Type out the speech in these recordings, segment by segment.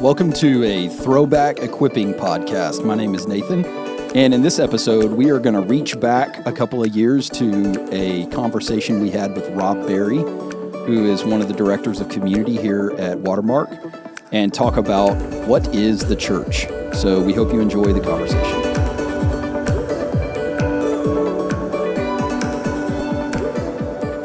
Welcome to a throwback equipping podcast. My name is Nathan, and in this episode, we are going to reach back a couple of years to a conversation we had with Rob Barry, who is one of the directors of community here at Watermark, and talk about what is the church. So we hope you enjoy the conversation.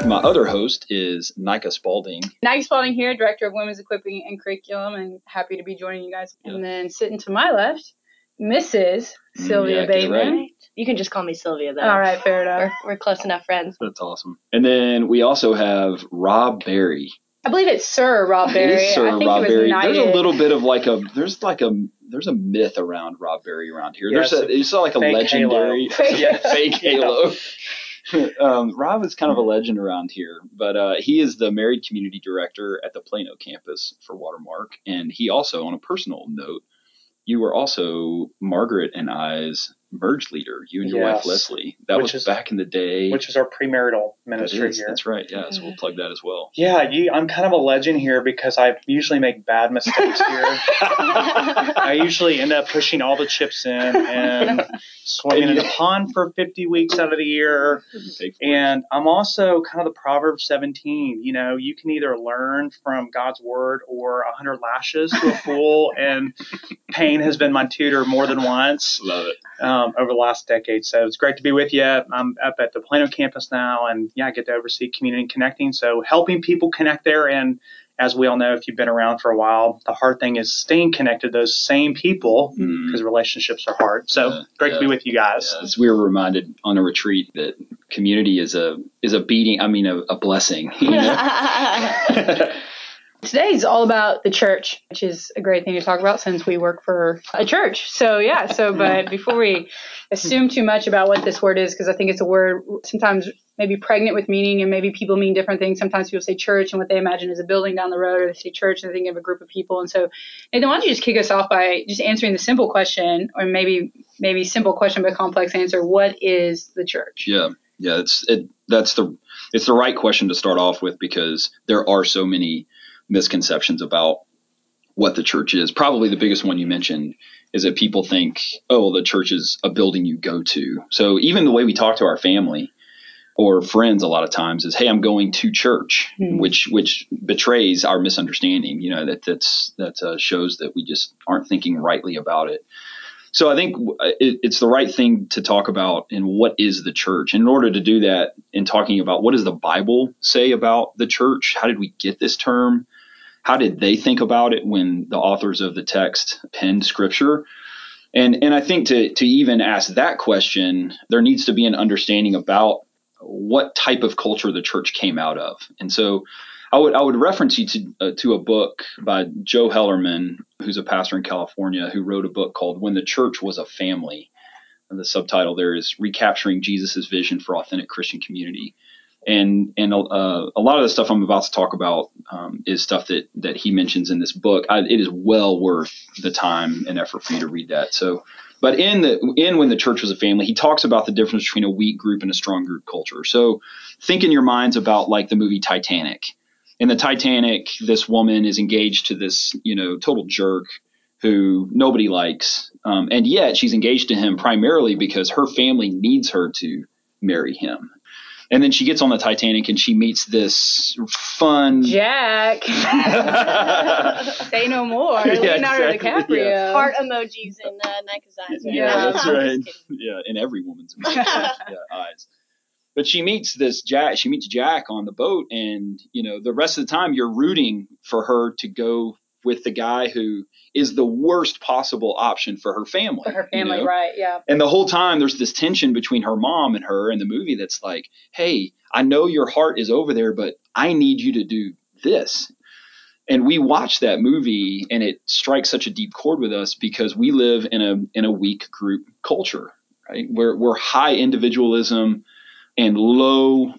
My other host is Nika Spaulding. Nika Spaulding here, Director of Women's Equipping and Curriculum, and happy to be joining you guys. Yeah. And then sitting to my left, Mrs. Sylvia yeah, Bateman. Right. You can just call me Sylvia, though. All right, fair enough. We're, we're close enough friends. That's awesome. And then we also have Rob Barry. I believe it's Sir Rob Barry. It is Sir Rob Barry. There's a little bit of like a there's like a there's a myth around Rob Barry around here. Yes, there's a it's like a legendary halo. yeah, fake halo. um, Rob is kind of a legend around here, but uh, he is the married community director at the Plano campus for Watermark, and he also, on a personal note, you were also Margaret and I's merge leader, you and your yes. wife Leslie. That which was is, back in the day. Which is our premarital ministry that is, here. That's right. Yeah, so we'll plug that as well. Yeah, you, I'm kind of a legend here because I usually make bad mistakes here. I usually end up pushing all the chips in and swimming in the pond for 50 weeks out of the year. And I'm also kind of the Proverbs 17. You know, you can either learn from God's word or 100 lashes to a fool. and pain has been my tutor more than once. Love it. Um, over the last decade. So it's great to be with you. I'm up at the Plano campus now, and yeah, I get to oversee community connecting. So helping people connect there. And as we all know, if you've been around for a while, the hard thing is staying connected to those same people because mm. relationships are hard. So yeah, great yeah. to be with you guys. Yeah, we were reminded on a retreat that community is a is a beating. I mean, a, a blessing. You know? Today is all about the church, which is a great thing to talk about since we work for a church. So, yeah, so, but before we assume too much about what this word is, because I think it's a word sometimes maybe pregnant with meaning and maybe people mean different things. Sometimes people say church and what they imagine is a building down the road, or they say church and they think of a group of people. And so, Nathan, why don't you just kick us off by just answering the simple question, or maybe maybe simple question but complex answer: What is the church? Yeah, yeah, it's it. That's the it's the right question to start off with because there are so many misconceptions about what the church is. Probably the biggest one you mentioned is that people think, oh, well, the church is a building you go to. So even the way we talk to our family or friends a lot of times is, hey, I'm going to church, mm-hmm. which which betrays our misunderstanding. You know that that's that uh, shows that we just aren't thinking rightly about it. So I think it, it's the right thing to talk about and what is the church. And in order to do that, in talking about what does the Bible say about the church, how did we get this term? how did they think about it when the authors of the text penned scripture? And and I think to to even ask that question, there needs to be an understanding about what type of culture the church came out of. And so I would I would reference you to uh, to a book by Joe Hellerman, who's a pastor in California, who wrote a book called When the Church Was a Family. And the subtitle there is Recapturing Jesus' Vision for Authentic Christian Community and and uh, a lot of the stuff I'm about to talk about um, is stuff that that he mentions in this book. I, it is well worth the time and effort for you to read that. So, but in the in when the church was a family, he talks about the difference between a weak group and a strong group culture. So, think in your minds about like the movie Titanic. In the Titanic, this woman is engaged to this you know total jerk who nobody likes, um, and yet she's engaged to him primarily because her family needs her to marry him and then she gets on the Titanic and she meets this fun Jack. Say no more. Yeah, Leonardo exactly, DiCaprio. Yeah. Heart emojis in uh, Nika's eyes. Right? Yeah, that's right. Yeah, in every woman's yeah, eyes. But she meets this Jack. She meets Jack on the boat, and you know the rest of the time you're rooting for her to go with the guy who is the worst possible option for her family. For her family, you know? right? Yeah. And the whole time there's this tension between her mom and her in the movie that's like, hey, I know your heart is over there, but I need you to do this. And we watch that movie and it strikes such a deep chord with us because we live in a in a weak group culture, right? Where we're high individualism and low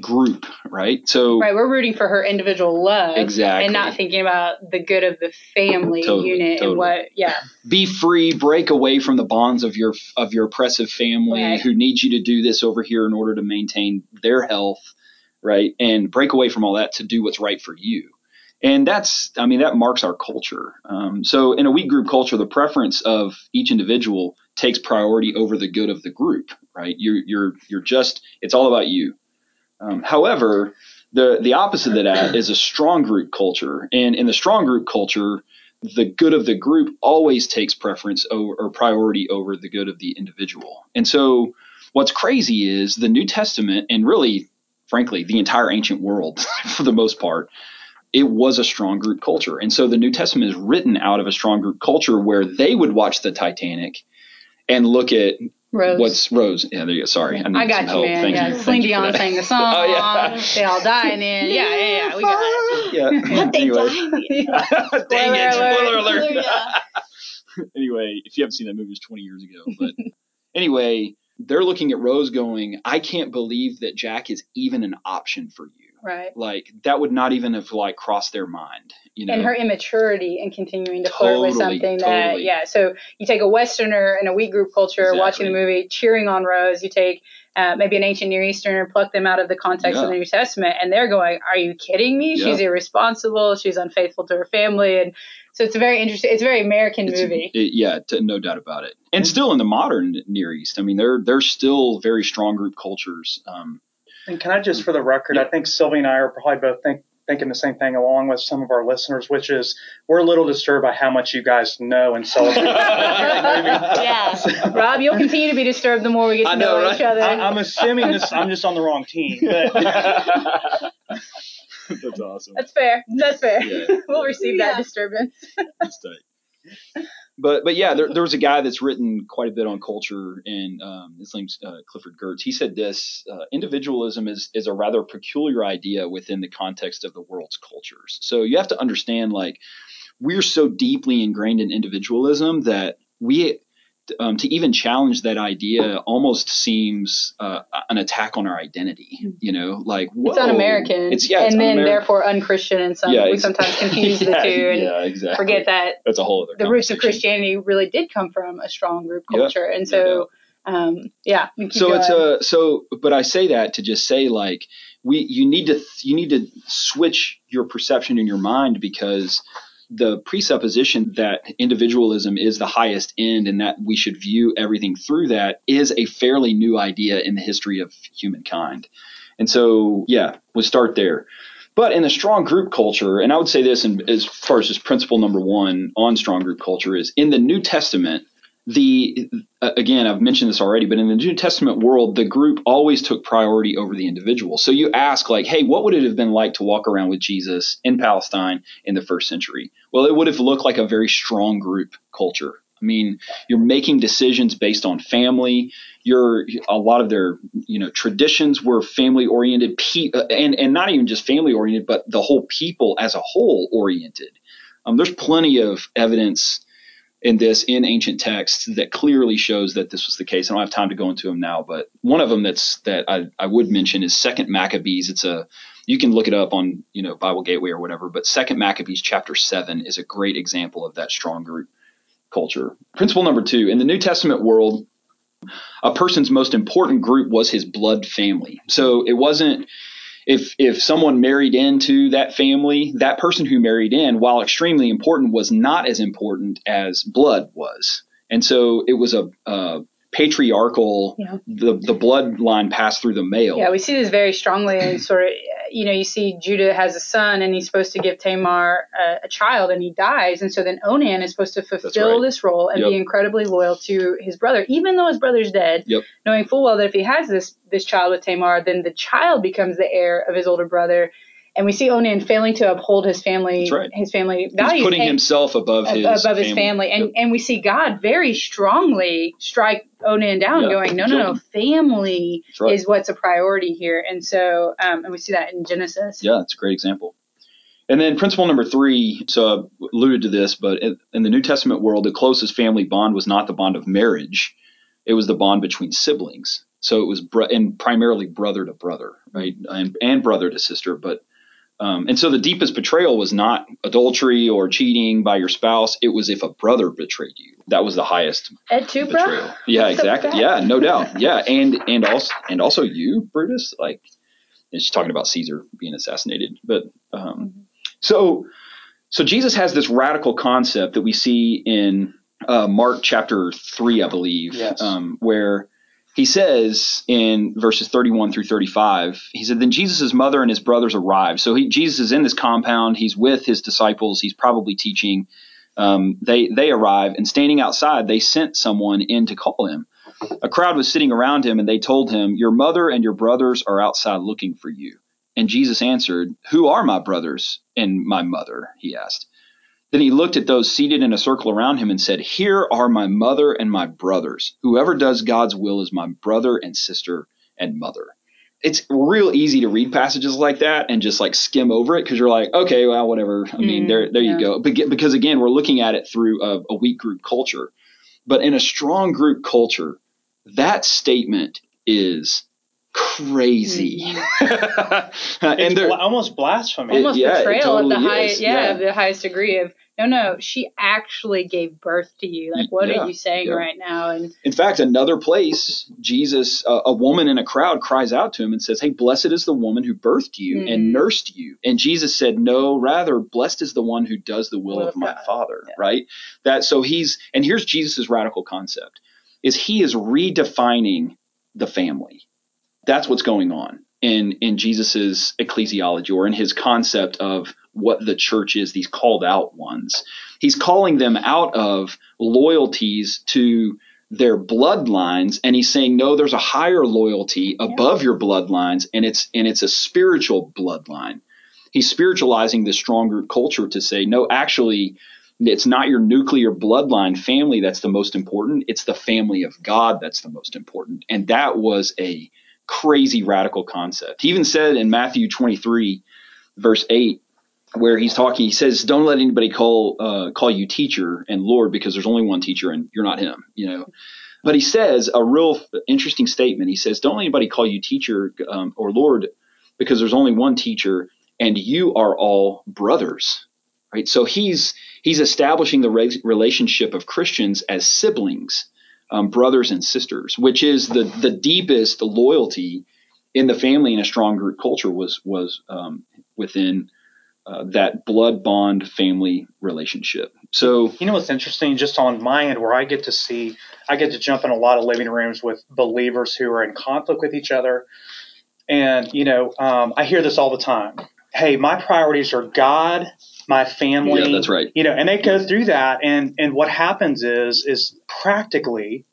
group, right? So right, we're rooting for her individual love, exactly, and not thinking about the good of the family totally, unit totally. and what, yeah. Be free, break away from the bonds of your of your oppressive family right. who needs you to do this over here in order to maintain their health, right? And break away from all that to do what's right for you. And that's I mean that marks our culture. Um, so in a weak group culture, the preference of each individual takes priority over the good of the group. Right? You're you're you're just it's all about you. Um, however, the the opposite of that is a strong group culture, and in the strong group culture, the good of the group always takes preference over, or priority over the good of the individual. And so, what's crazy is the New Testament, and really, frankly, the entire ancient world, for the most part, it was a strong group culture. And so, the New Testament is written out of a strong group culture where they would watch the Titanic and look at Rose. What's Rose? Yeah, there you go. Sorry, I, I got you, help. man. Thank yeah, you. Celine Dion sang the song. Oh, yeah. They all die, and then yeah, yeah, yeah, we got it. Yeah. They anyway. died. Dang it! Spoiler Spoiler alert. alert. Anyway, if you haven't seen that movie, it was 20 years ago. But anyway, they're looking at Rose going, I can't believe that Jack is even an option for you. Right. Like that would not even have like crossed their mind. You know. and her immaturity and continuing to flirt with Totally, something that yeah so you take a westerner in a weak group culture watching the movie cheering on rose you take uh, maybe an ancient near easterner pluck them out of the context Yeah. of the new testament and they're going are you kidding me she's irresponsible she's unfaithful to her family and so it's a very interesting it's a very american It's- movie it- yeah, t- no doubt about it. And still in the modern Near East, I mean, they're they're still very strong group cultures. Um, And can I just, for the record, I think Sylvie and I are probably both think, thinking the same thing, along with some of our listeners, which is we're a little disturbed by how much you guys know and celebrate. Yeah. rob you'll continue to be disturbed the more we get to I know, know, each other I, I'm assuming this. I'm just on the wrong team. But That's awesome. that's fair that's fair Yeah. we'll receive that disturbance That's tight. But but yeah, there, there was a guy that's written quite a bit on culture, and um, his name's uh, Clifford Geertz. He said this: uh, individualism is is a rather peculiar idea within the context of the world's cultures. So you have to understand, like, we're so deeply ingrained in individualism that we. Um, to even challenge that idea almost seems uh, an attack on our identity. You know, like Hmm. it's whoa. un-american It's yeah, it's and then un-American. therefore unchristian and some Yeah, we sometimes confuse the two and yeah, exactly. forget that That's a whole other. the roots of. Christianity really did come from a strong group Yeah, culture, and so um, yeah. so it's a so but i say that to just say like we you need to you need to switch your perception in your mind because the presupposition that individualism is the highest end and that we should view everything through that is a fairly new idea in the history of humankind. And so yeah we'll start there. But in a strong group culture and i would say this in, as far as just principle number one on strong group culture is in the new testament the uh, again i've mentioned this already but in the new testament world the group always took priority over the individual. So you ask like hey what would it have been like to walk around with jesus in palestine in the first century? Well it would have looked like a very strong group culture. I mean you're making decisions based on family. You're a lot of their you know traditions were family oriented pe- uh, and and not even just family oriented but the whole people as a whole oriented. Um, there's plenty of evidence in this in ancient texts that clearly shows that this was the case. I don't have time to go into them now, but one of them that's that I, I would mention is Second Maccabees. It's a you can look it up on you know Bible Gateway or whatever, but Second Maccabees chapter seven is a great example of that strong group culture. Principle number two in the New Testament world, a person's most important group was his blood family. So it wasn't if if someone married into that family, that person who married in, while extremely important, was not as important as blood was. And so it was a, a patriarchal Yeah. the the bloodline passed through the male. Yeah, we see this very strongly in sort of, you know, you see Judah has a son and he's supposed to give Tamar a, a child and he dies. And so then Onan is supposed to fulfill right. this role and Yep. be incredibly loyal to his brother, even though his brother's dead, Yep. knowing full well that if he has this, this child with Tamar, then the child becomes the heir of his older brother. And we see Onan failing to uphold his family, right. his family values, He's putting and- himself above his above his family. And Yep. and we see God very strongly strike Onan down, Yeah, going, no, no, no, family right. is what's a priority here. And so, um, and we see that in Genesis. Yeah, it's a great example. And then principle number three, so I alluded to this, but in, in the New Testament world, the closest family bond was not the bond of marriage; it was the bond between siblings. So it was and primarily brother to brother, right, and, and brother to sister. But um, and so the deepest betrayal was not adultery or cheating by your spouse; it was if a brother betrayed you. That was the highest Ed too, bro. betrayal. Yeah, That's exactly. bad. yeah, no doubt. Yeah, and and also and also you, Brutus. Like, and she's talking about Caesar being assassinated, but um, So, so Jesus has this radical concept that we see in uh, Mark chapter three, I believe, Yes. um, where he says in verses 31 through 35, he said, Then Jesus' mother and his brothers arrived. So he, Jesus is in this compound. He's with his disciples. He's probably teaching. Um, they, they arrive, and standing outside, they sent someone in to call him. A crowd was sitting around him, and they told him, Your mother and your brothers are outside looking for you. And Jesus answered, Who are my brothers and my mother? He asked. Then he looked at those seated in a circle around him and said, Here are my mother and my brothers. Whoever does God's will is my brother and sister and mother. It's real easy to read passages like that and just like skim over it because you're like, okay, well, whatever. I mean, Mm, there, there yeah. you go. Because again, we're looking at it through a, a weak group culture. But in a strong group culture, that statement is crazy. It's and there, bla- almost blasphemy. It- almost yeah, it betrayal of the highest yeah, yeah. of the highest degree of no no she actually gave birth to you like what Yeah, are you saying yeah. right now and In fact, another place, Jesus, uh, a woman in a crowd cries out to him and says, Hey, blessed is the woman who birthed you and Mhm. nursed you. And Jesus said, No, rather, blessed is the one who does the will Will of of my Father, Yeah. right? That so he's, and here's jesus's radical concept is he is redefining the family. That's what's going on in in Jesus's ecclesiology or in his concept of what the church is, these called out ones. He's calling them out of loyalties to their bloodlines and he's saying no there's a higher loyalty above your bloodlines and it's and it's a spiritual bloodline. He's spiritualizing this stronger culture to say no actually it's not your nuclear bloodline family that's the most important it's the family of god that's the most important. And that was a crazy radical concept. He even said in matthew 23 verse 8 where he's talking he says don't let anybody call uh, call you teacher and lord because there's only one teacher and you're not him you know. But he says a real interesting statement. He says don't let anybody call you teacher um, or lord because there's only one teacher and you are all brothers right? So he's he's establishing the re- relationship of christians as siblings um, brothers and sisters which is the the deepest loyalty in the family in a strong group culture was was um, within uh, that blood bond family relationship so You know what's interesting, just on my end, where I get to see, I get to jump in a lot of living rooms with believers who are in conflict with each other. And, you know, um, I hear this all the time. Hey, my priorities are God, my family. Yeah, that's right. You know, and they go through that. And, and what happens is, is practically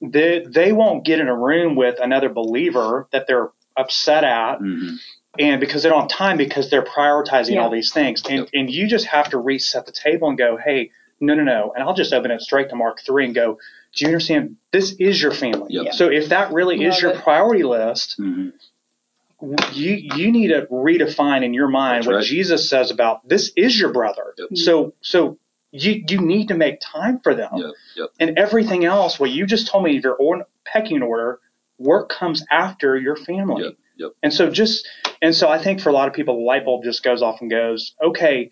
they, they won't get in a room with another believer that they're upset at mhm. and because they don't have time because they're prioritizing Yeah. all these things and, Yep. and you just have to reset the table and go hey no no no and i'll just open it straight to mark 3 and go do you understand this is your family Yep. so if that really is your it. priority list Mhm. You you need to redefine in your mind That's what right. jesus says about this is your brother Yep. so so you you need to make time for them Yep, yep. and everything else what you just told me your or, pecking order work comes after your family Yep, yep. and so just and so I think for a lot of people the light bulb just goes off and goes, okay,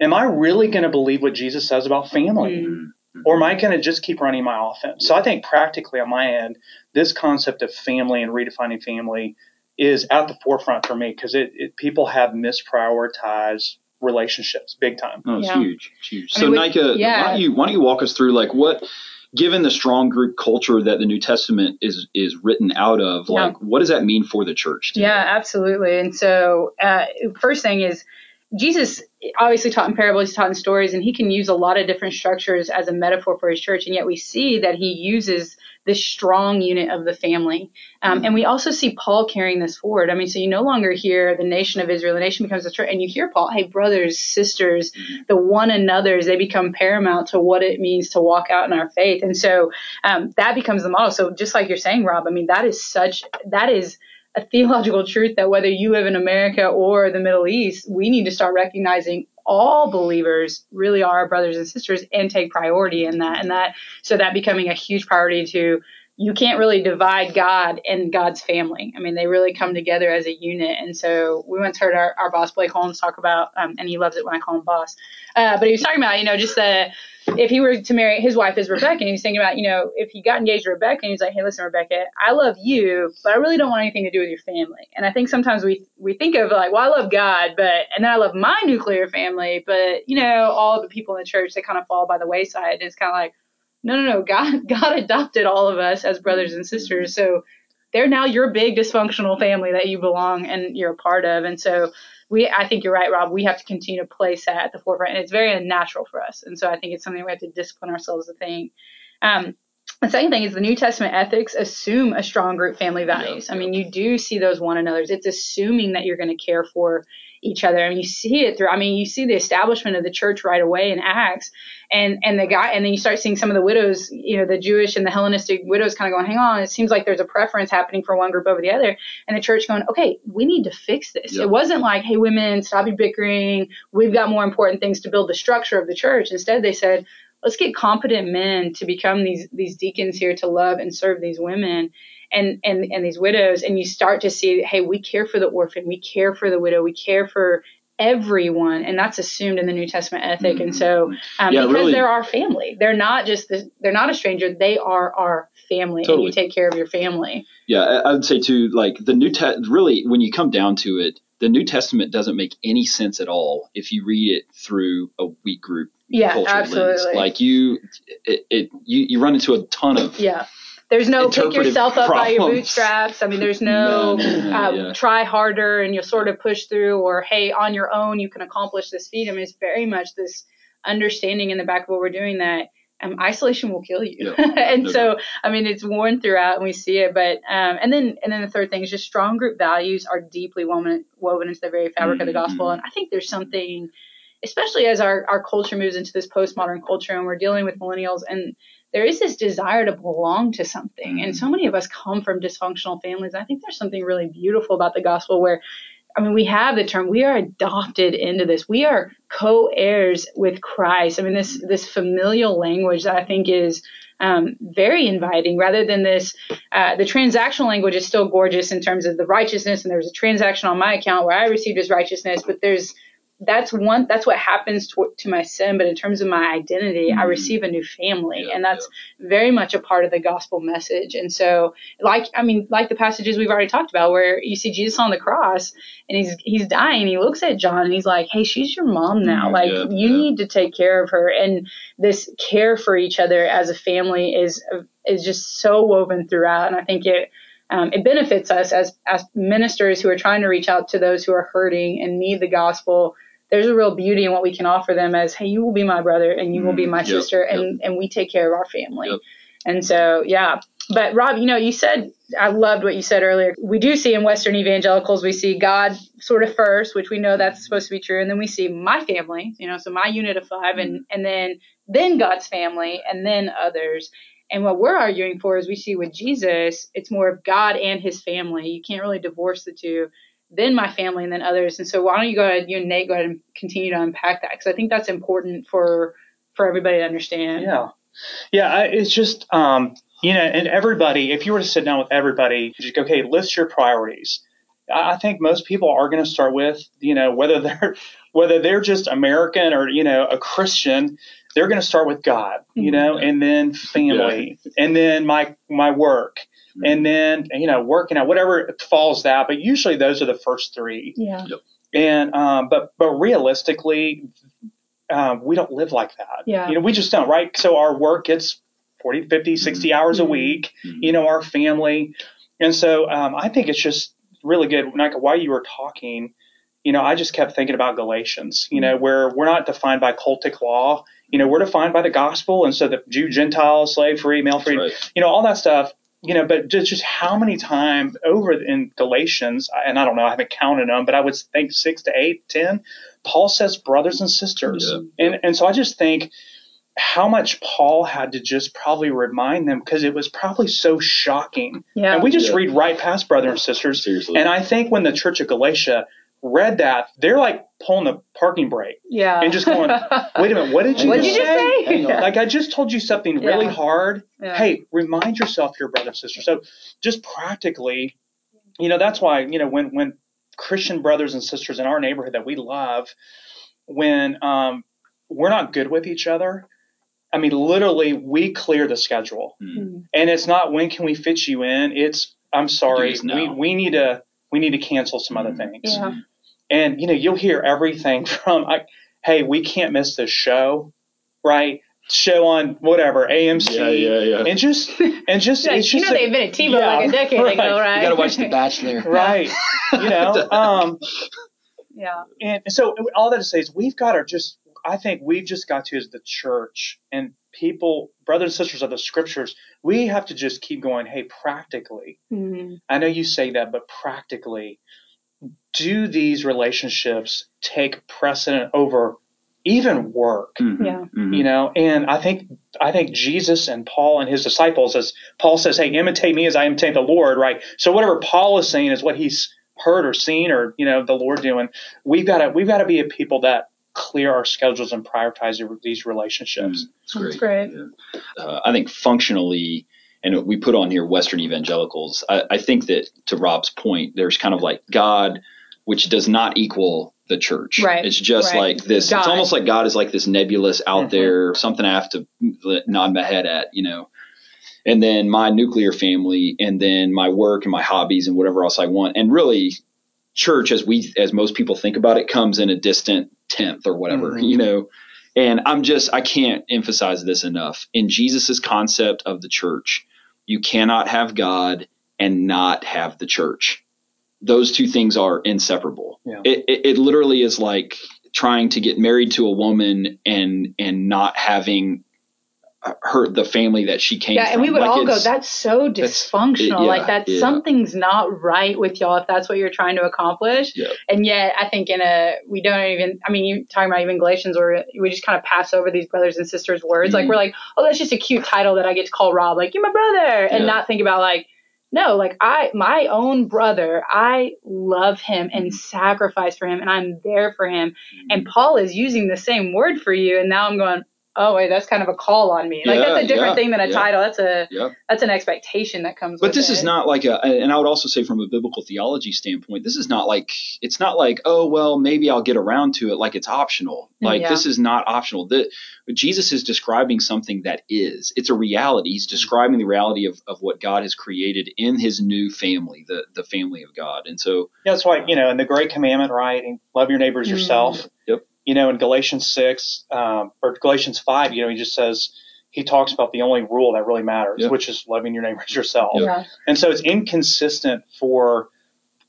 am I really going to believe what Jesus says about family? Mm. Or am I going to just keep running my offense? So I think practically on my end, this concept of family and redefining family is at the forefront for me because it, it people have misprioritized relationships big time. Oh, it's Yeah. huge, it's huge. I so, mean, we- Nika, yeah. why don't you why don't you walk us through like what, given the strong group culture that the New Testament is is written out of, Yeah. like what does that mean for the church? today? Yeah, absolutely. And so, uh, first thing is, Jesus obviously taught in parables, he taught in stories, and he can use a lot of different structures as a metaphor for his church. And yet, we see that he uses this strong unit of the family. Um, and we also see Paul carrying this forward. I mean, so you no longer hear the nation of Israel, the nation becomes the church, and you hear Paul, hey, brothers, sisters, the one another's, they become paramount to what it means to walk out in our faith. And so um, that becomes the model. So just like you're saying, Rob, I mean, that is such, that is a theological truth that whether you live in America or the Middle East, we need to start recognizing all believers really are brothers and sisters and take priority in that and that so that becoming a huge priority to you can't really divide God and God's family. I mean, they really come together as a unit. And so we once heard our, our boss, Blake Holmes, talk about, um, and he loves it when I call him boss, uh, but he was talking about, you know, just if he were to marry his wife is Rebecca, and he was thinking about, you know, if he got engaged to Rebecca, and he's like, hey, listen, Rebecca, I love you, but I really don't want anything to do with your family. And I think sometimes we we think of like, well, I love God, but and then I love my nuclear family, but you know, all the people in the church they kind of fall by the wayside. And it's kind of like, no, no, no, God God adopted all of us as brothers and sisters, so they're now your big dysfunctional family that you belong and you're a part of, and so we I think you're right, Rob. We have to continue to place that at the forefront, and it's very unnatural for us. And so I think it's something we have to discipline ourselves to think. Um, the second thing is the New Testament ethics assume a strong group family values. I mean, you do see those one another's. It's assuming that you're going to care for each other. I mean, you see it through. I mean, you see the establishment of the church right away in Acts, and and the guy, and then you start seeing some of the widows, you know, the Jewish and the Hellenistic widows, kind of going, hang on, it seems like there's a preference happening for one group over the other, and the church going, okay, we need to fix this. Yep. It wasn't like, hey, women, stop your bickering. We've got more important things to build the structure of the church. Instead, they said, let's get competent men to become these these deacons here to love and serve these women and and and these widows. And you start to see hey we care for the orphan. We care for the widow. We care for everyone. And that's assumed in the new testament ethic. Mm-hmm. and so um, yeah, because really, they're our family. They're not just the, they're not a stranger. They are our family. Totally. and you take care of your family. Yeah i would say too like the new test really when you come down to it the new testament doesn't make any sense at all if you read it through a weak group yeah absolutely lens. like you it, it you, you run into a ton of yeah there's no pick yourself up problems. by your bootstraps. I mean, there's no, no, no, no um, yeah. try harder and you'll sort of push through, or hey, on your own you can accomplish this feat. I mean, it's very much this understanding in the back of what we're doing that um, isolation will kill you. Yeah, and so, I mean, it's worn throughout, and we see it. But um, and then and then the third thing is just strong group values are deeply woven woven into the very fabric mm-hmm. of the mm-hmm. gospel. And I think there's something, especially as our our culture moves into this postmodern culture, and we're dealing with millennials and there is this desire to belong to something. And so many of us come from dysfunctional families. I think there's something really beautiful about the gospel where I mean, we have the term, we are adopted into this. We are co-heirs with Christ. I mean, this, this familial language that I think is, um, very inviting rather than this, uh, the transactional language is still gorgeous in terms of the righteousness and there's a transaction on my account where I received his righteousness, but there's, that's one that's what happens to, to my sin but in terms of my identity mm-hmm. i receive a new family yeah, and that's yeah. very much a part of the gospel message and so like i mean like the passages we've already talked about where you see jesus on the cross and he's he's dying he looks at john and he's like hey she's your mom now like yeah, you need to take care of her and this care for each other as a family is is just so woven throughout and i think it um, it benefits us as as ministers who are trying to reach out to those who are hurting and need the gospel there's a real beauty in what we can offer them as, hey, you will be my brother and you will be my mm, yep, sister, and yep. and we take care of our family. Yep. And so, yeah. But Rob, you know, you said I loved what you said earlier. We do see in Western evangelicals, we see God sort of first, which we know that's supposed to be true, and then we see my family, you know, so my unit of 5 and and then then God's family, and then others. And what we're arguing for is we see with Jesus, it's more of God and His family. You can't really divorce the two then my family, and then others. And so why don't you go ahead, you and Nate, go ahead and continue to unpack that because I think that's important for for everybody to understand. Yeah, yeah. I, it's just um, you know, and everybody, if you were to sit down with everybody, just go, okay, list your priorities. I think most people are going to start with, you know, whether they're whether they're just American or you know a Christian, they're going to start with God, you know, mm-hmm. and then family, yeah. and then my my work, and then you know working out whatever falls that. But usually those are the first three. Yeah. Yep. And um, but but realistically, um, we don't live like that. Yeah. You know, we just don't, right? So our work gets 40, 50, 60 mm-hmm. hours a week. Mm-hmm. You know, our family, and so um, I think it's just really good. Like while you were talking, you know, I just kept thinking about Galatians. You know, mm-hmm. where we're not defined by cultic law. You know, we're defined by the gospel, and so the Jew, Gentile, slave free, male free, right. you know, all that stuff you know, but just, just how many times over in Galatians, and I don't know, I haven't counted them, but I would think six to eight, ten, Paul says brothers and sisters. Yeah. And, and so I just think how much Paul had to just probably remind them because it was probably so shocking. Yeah. And we just yeah. read right past brothers and sisters. Seriously. And I think when the church of Galatia read that, they're like pulling the parking brake Yeah. and just going, wait a minute, what did you, What did you just say? Hang on. Like I just told you something really hard. Yeah. Hey, remind yourself, your brother and sister. So just practically, you know, that's why you know when when Christian brothers and sisters in our neighborhood that we love, when um, we're not good with each other. I mean, literally, we clear the schedule, Mm. and it's not when can we fit you in. It's I'm sorry, It is we we need to we need to cancel some other Mhm. things. Yeah. And you know, you'll hear everything from, I, "Hey, we can't miss this show, right? Show on whatever AMC." Yeah, yeah, yeah. And just and just Like, it's you just know a- they invented TiVo yeah, like a decade right. ago, right? You got to watch The Bachelor. right. you know, um, yeah. and so all that to say is we've got to just. I think we've just got to as the church and people, brothers and sisters of the scriptures, we have to just keep going. Hey, practically, Mhm. I know you say that, but practically, do these relationships take precedent over even work? Mhm. Yeah. Mhm. You know, and I think I think Jesus and Paul and his disciples, as Paul says, "Hey, imitate me as I imitate the Lord." Right. So whatever Paul is saying is what he's heard or seen, or you know, the Lord doing. We've got to we've got to be a people that clear our schedules and prioritize these relationships. It's That's great. great. Yeah. Uh, I think functionally, and we put on here Western evangelicals. I, I think that to Rob's point, there's kind of like God, which does not equal the church. Right, It's just right. like this. God. It's almost like God is like this nebulous out Mhm. there, something I have to nod my head at, you know. And then my nuclear family, and then my work and my hobbies and whatever else I want. And really, church, as we as most people think about it, comes in a distant tenth or whatever, Mhm. you know. And I'm just I can't emphasize this enough. In Jesus's concept of the church, you cannot have God and not have the church. Those two things are inseparable. Yeah. It, it it literally is like trying to get married to a woman and and not having her the family that she came from. Yeah, from. and we would Like, all go, that's so that's- dysfunctional. it- yeah, like that yeah. something's not right with y'all if that's what you're trying to accomplish. Yeah. And yet I think in a we don't even I mean you talking about even Galatians where we just kind of pass over these brothers and sisters words. Like Mhm. we're like, oh that's just a cute title that I get to call Rob, like, you're my brother and not think about like no, like I my own brother, I love him and Mm-hmm. sacrifice for him and I'm there for him. And Paul is using the same word for you and now I'm going, Oh wait, that's kind of a call on me. Like Yeah, that's a different yeah, thing than a yeah. title. That's a Yeah. that's an expectation that comes But with this it. is not like a, and I would also say from a biblical theology standpoint, this is not like, it's not like, oh, well, maybe I'll get around to it like it's optional. Like, Yeah. this is not optional. The, Jesus is describing something that is, it's a reality. He's describing the reality of, of what God has created in his new family, the, the family of God. And so, Yeah, that's why you know, in the Great Commandment, right? And love your neighbors Mhm. yourself. Yep. You know, in Galatians six um, or Galatians five, you know, he just says he talks about the only rule that really matters, Yep. which is loving your neighbors yourself. yeah. And so it's inconsistent for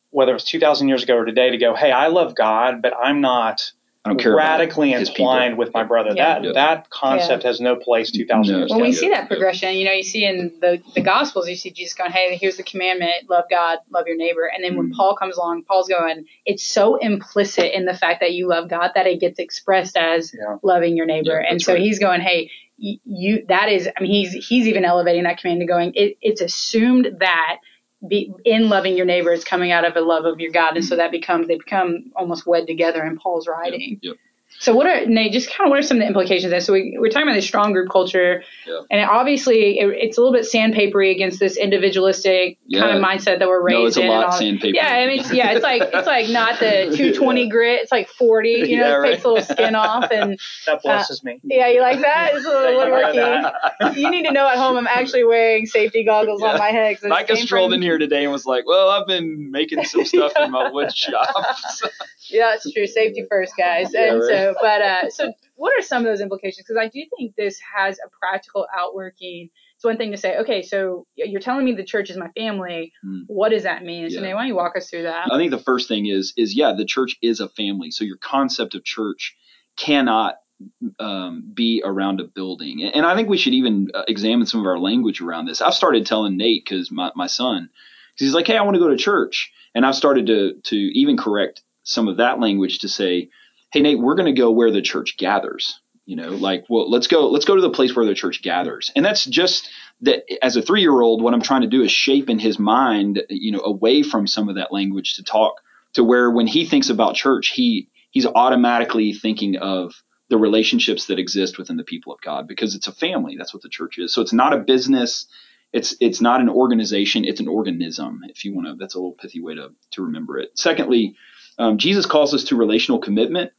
whether it's 2,000 years ago or today to go, hey, I love God, but I'm not I don't care radically his entwined with my brother. Yeah. That Yeah. that concept has no place 2,000 No. years When we see that progression, you know, you see in the, the Gospels, you see Jesus going, hey, here's the commandment, love God, love your neighbor. And then when Mhm. Paul comes along, Paul's going, it's so implicit in the fact that you love God that it gets expressed as Yeah. loving your neighbor. Yeah, and so right. he's going, hey, you, that is, I mean, he's, he's even elevating that command to going, it, it's assumed that be, in loving your neighbor, it's coming out of a love of your God. And so mm-hmm. that becomes, they become almost wed together in Paul's writing. Yep. So what are Nate? Just kind of what are some of the implications there? So we, we're talking about this strong group culture, Yeah. and obviously it, it's a little bit sandpapery against this individualistic kind of mindset that we're raised No, it's a in. lot and all. sandpaper. Yeah, I mean, it's, yeah, it's like it's like not the 220 grit. It's like 40. You know, Yeah, it takes a little skin off, and That uh, blesses me. yeah, you like that? It's a little Thank you for You need to know at home I'm actually wearing safety goggles on my head. 'cause it Micah came strolled from- in here today and was like, "Well, I've been making some stuff in my wood shop." Yeah, it's true. Safety first, guys. Yeah, and right. so, but uh, so what are some of those implications? Because I do think this has a practical outworking. It's one thing to say, okay, so you're telling me the church is my family. Hmm. What does that mean? So, Nate, why don't you walk us through that? I think the first thing is is yeah, the church is a family. So your concept of church cannot um, be around a building. And I think we should even uh, examine some of our language around this. I've started telling Nate because my, my son, because he's like, hey, I want to go to church, and I've started to to even correct some of that language to say, hey, Nate, we're going to go where the church gathers. You know, like, well, let's go, let's go to the place where the church gathers. And that's just that as a three year old, what I'm trying to do is shape in his mind, you know, away from some of that language to talk to where when he thinks about church, he he's automatically thinking of the relationships that exist within the people of God because it's a family. That's what the church is. So it's not a business. It's it's not an organization. It's an organism. If you want to, that's a little pithy way to to remember it. Secondly, um, Jesus calls us to relational commitment,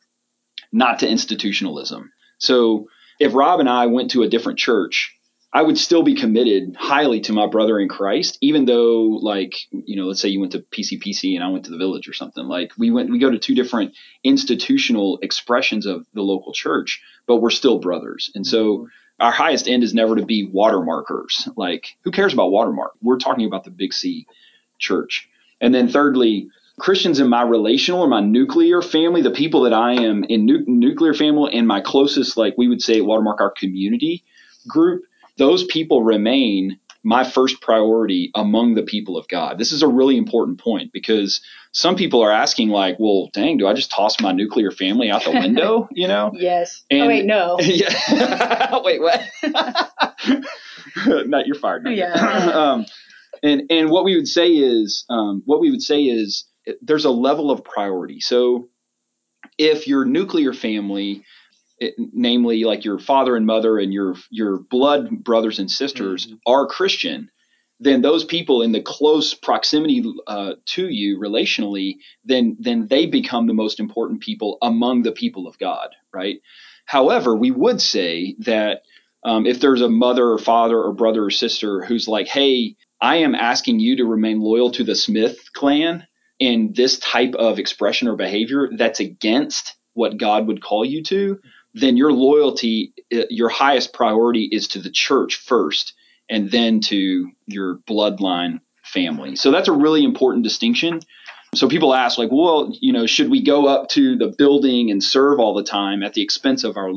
not to institutionalism. So if Rob and I went to a different church, I would still be committed highly to my brother in Christ, even though, like, you know, let's say you went to PCPC and I went to the village or something. Like, we went, we go to two different institutional expressions of the local church, but we're still brothers. And so, mm-hmm. our highest end is never to be watermarkers. Like, who cares about watermark? We're talking about the Big C church. And then, thirdly, Christians in my relational or my nuclear family, the people that I am in nu- nuclear family and my closest, like we would say, watermark our community group those people remain my first priority among the people of God. This is a really important point because some people are asking, like, well, dang, do I just toss my nuclear family out the window? You know? Yes. And- oh wait, no. yeah. Wait, what? Not you're fired. Not Yeah. um, and and what we would say is, um, what we would say is, there's a level of priority. So, if your nuclear family it, namely like your father and mother and your your blood brothers and sisters Mhm. are Christian, then those people in the close proximity uh, to you relationally, then then they become the most important people among the people of God, right? However, we would say that um, if there's a mother or father or brother or sister who's like, "Hey, I am asking you to remain loyal to the Smith clan," in this type of expression or behavior that's against what God would call you to, then your loyalty, uh, your highest priority is to the church first and then to your bloodline family. So that's a really important distinction. So people ask, like, well, you know, should we go up to the building and serve all the time at the expense of our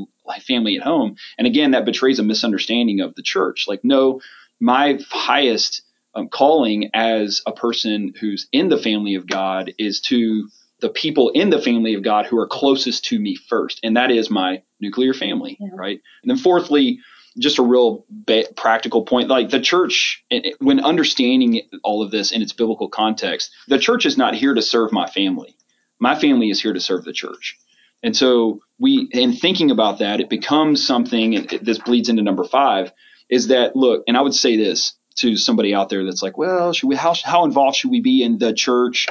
family at home? And again, that betrays a misunderstanding of the church. Like, no, my highest um, calling as a person who's in the family of God is to the people in the family of God who are closest to me first, and that is my nuclear family, Yeah. right? And then fourthly, just a real ba- practical point, like the church, it- when understanding all of this in its biblical context, the church is not here to serve my family. My family is here to serve the church. And so we, in thinking about that, it becomes something, and it- this bleeds into number five, is that look, and I would say this to somebody out there that's like, well, should we, how, how involved should we be in the church?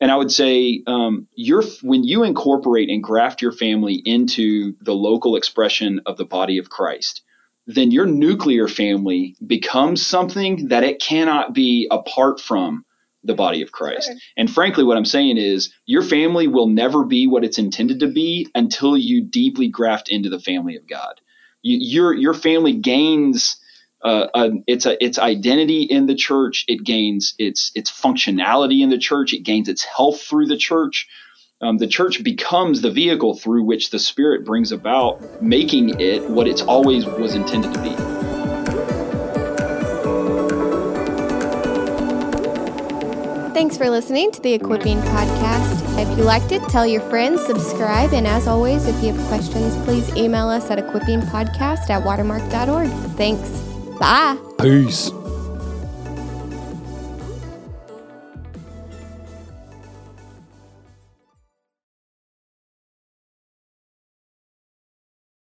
And I would say, um, you're, when you incorporate and graft your family into the local expression of the body of Christ, then your nuclear family becomes something that it cannot be apart from the body of Christ. Right. And frankly, what I'm saying is your family will never be what it's intended to be until you deeply graft into the family of God. You, your your family gains uh, uh, its a, its identity in the church. It gains its its functionality in the church. It gains its health through the church. Um, the church becomes the vehicle through which the Spirit brings about, making it what it's always was intended to be. Thanks for listening to the Equipping Podcast. If you liked it, tell your friends, subscribe, and as always, if you have questions, please email us at equippingpodcast at watermark.org. Thanks. Bye. Peace.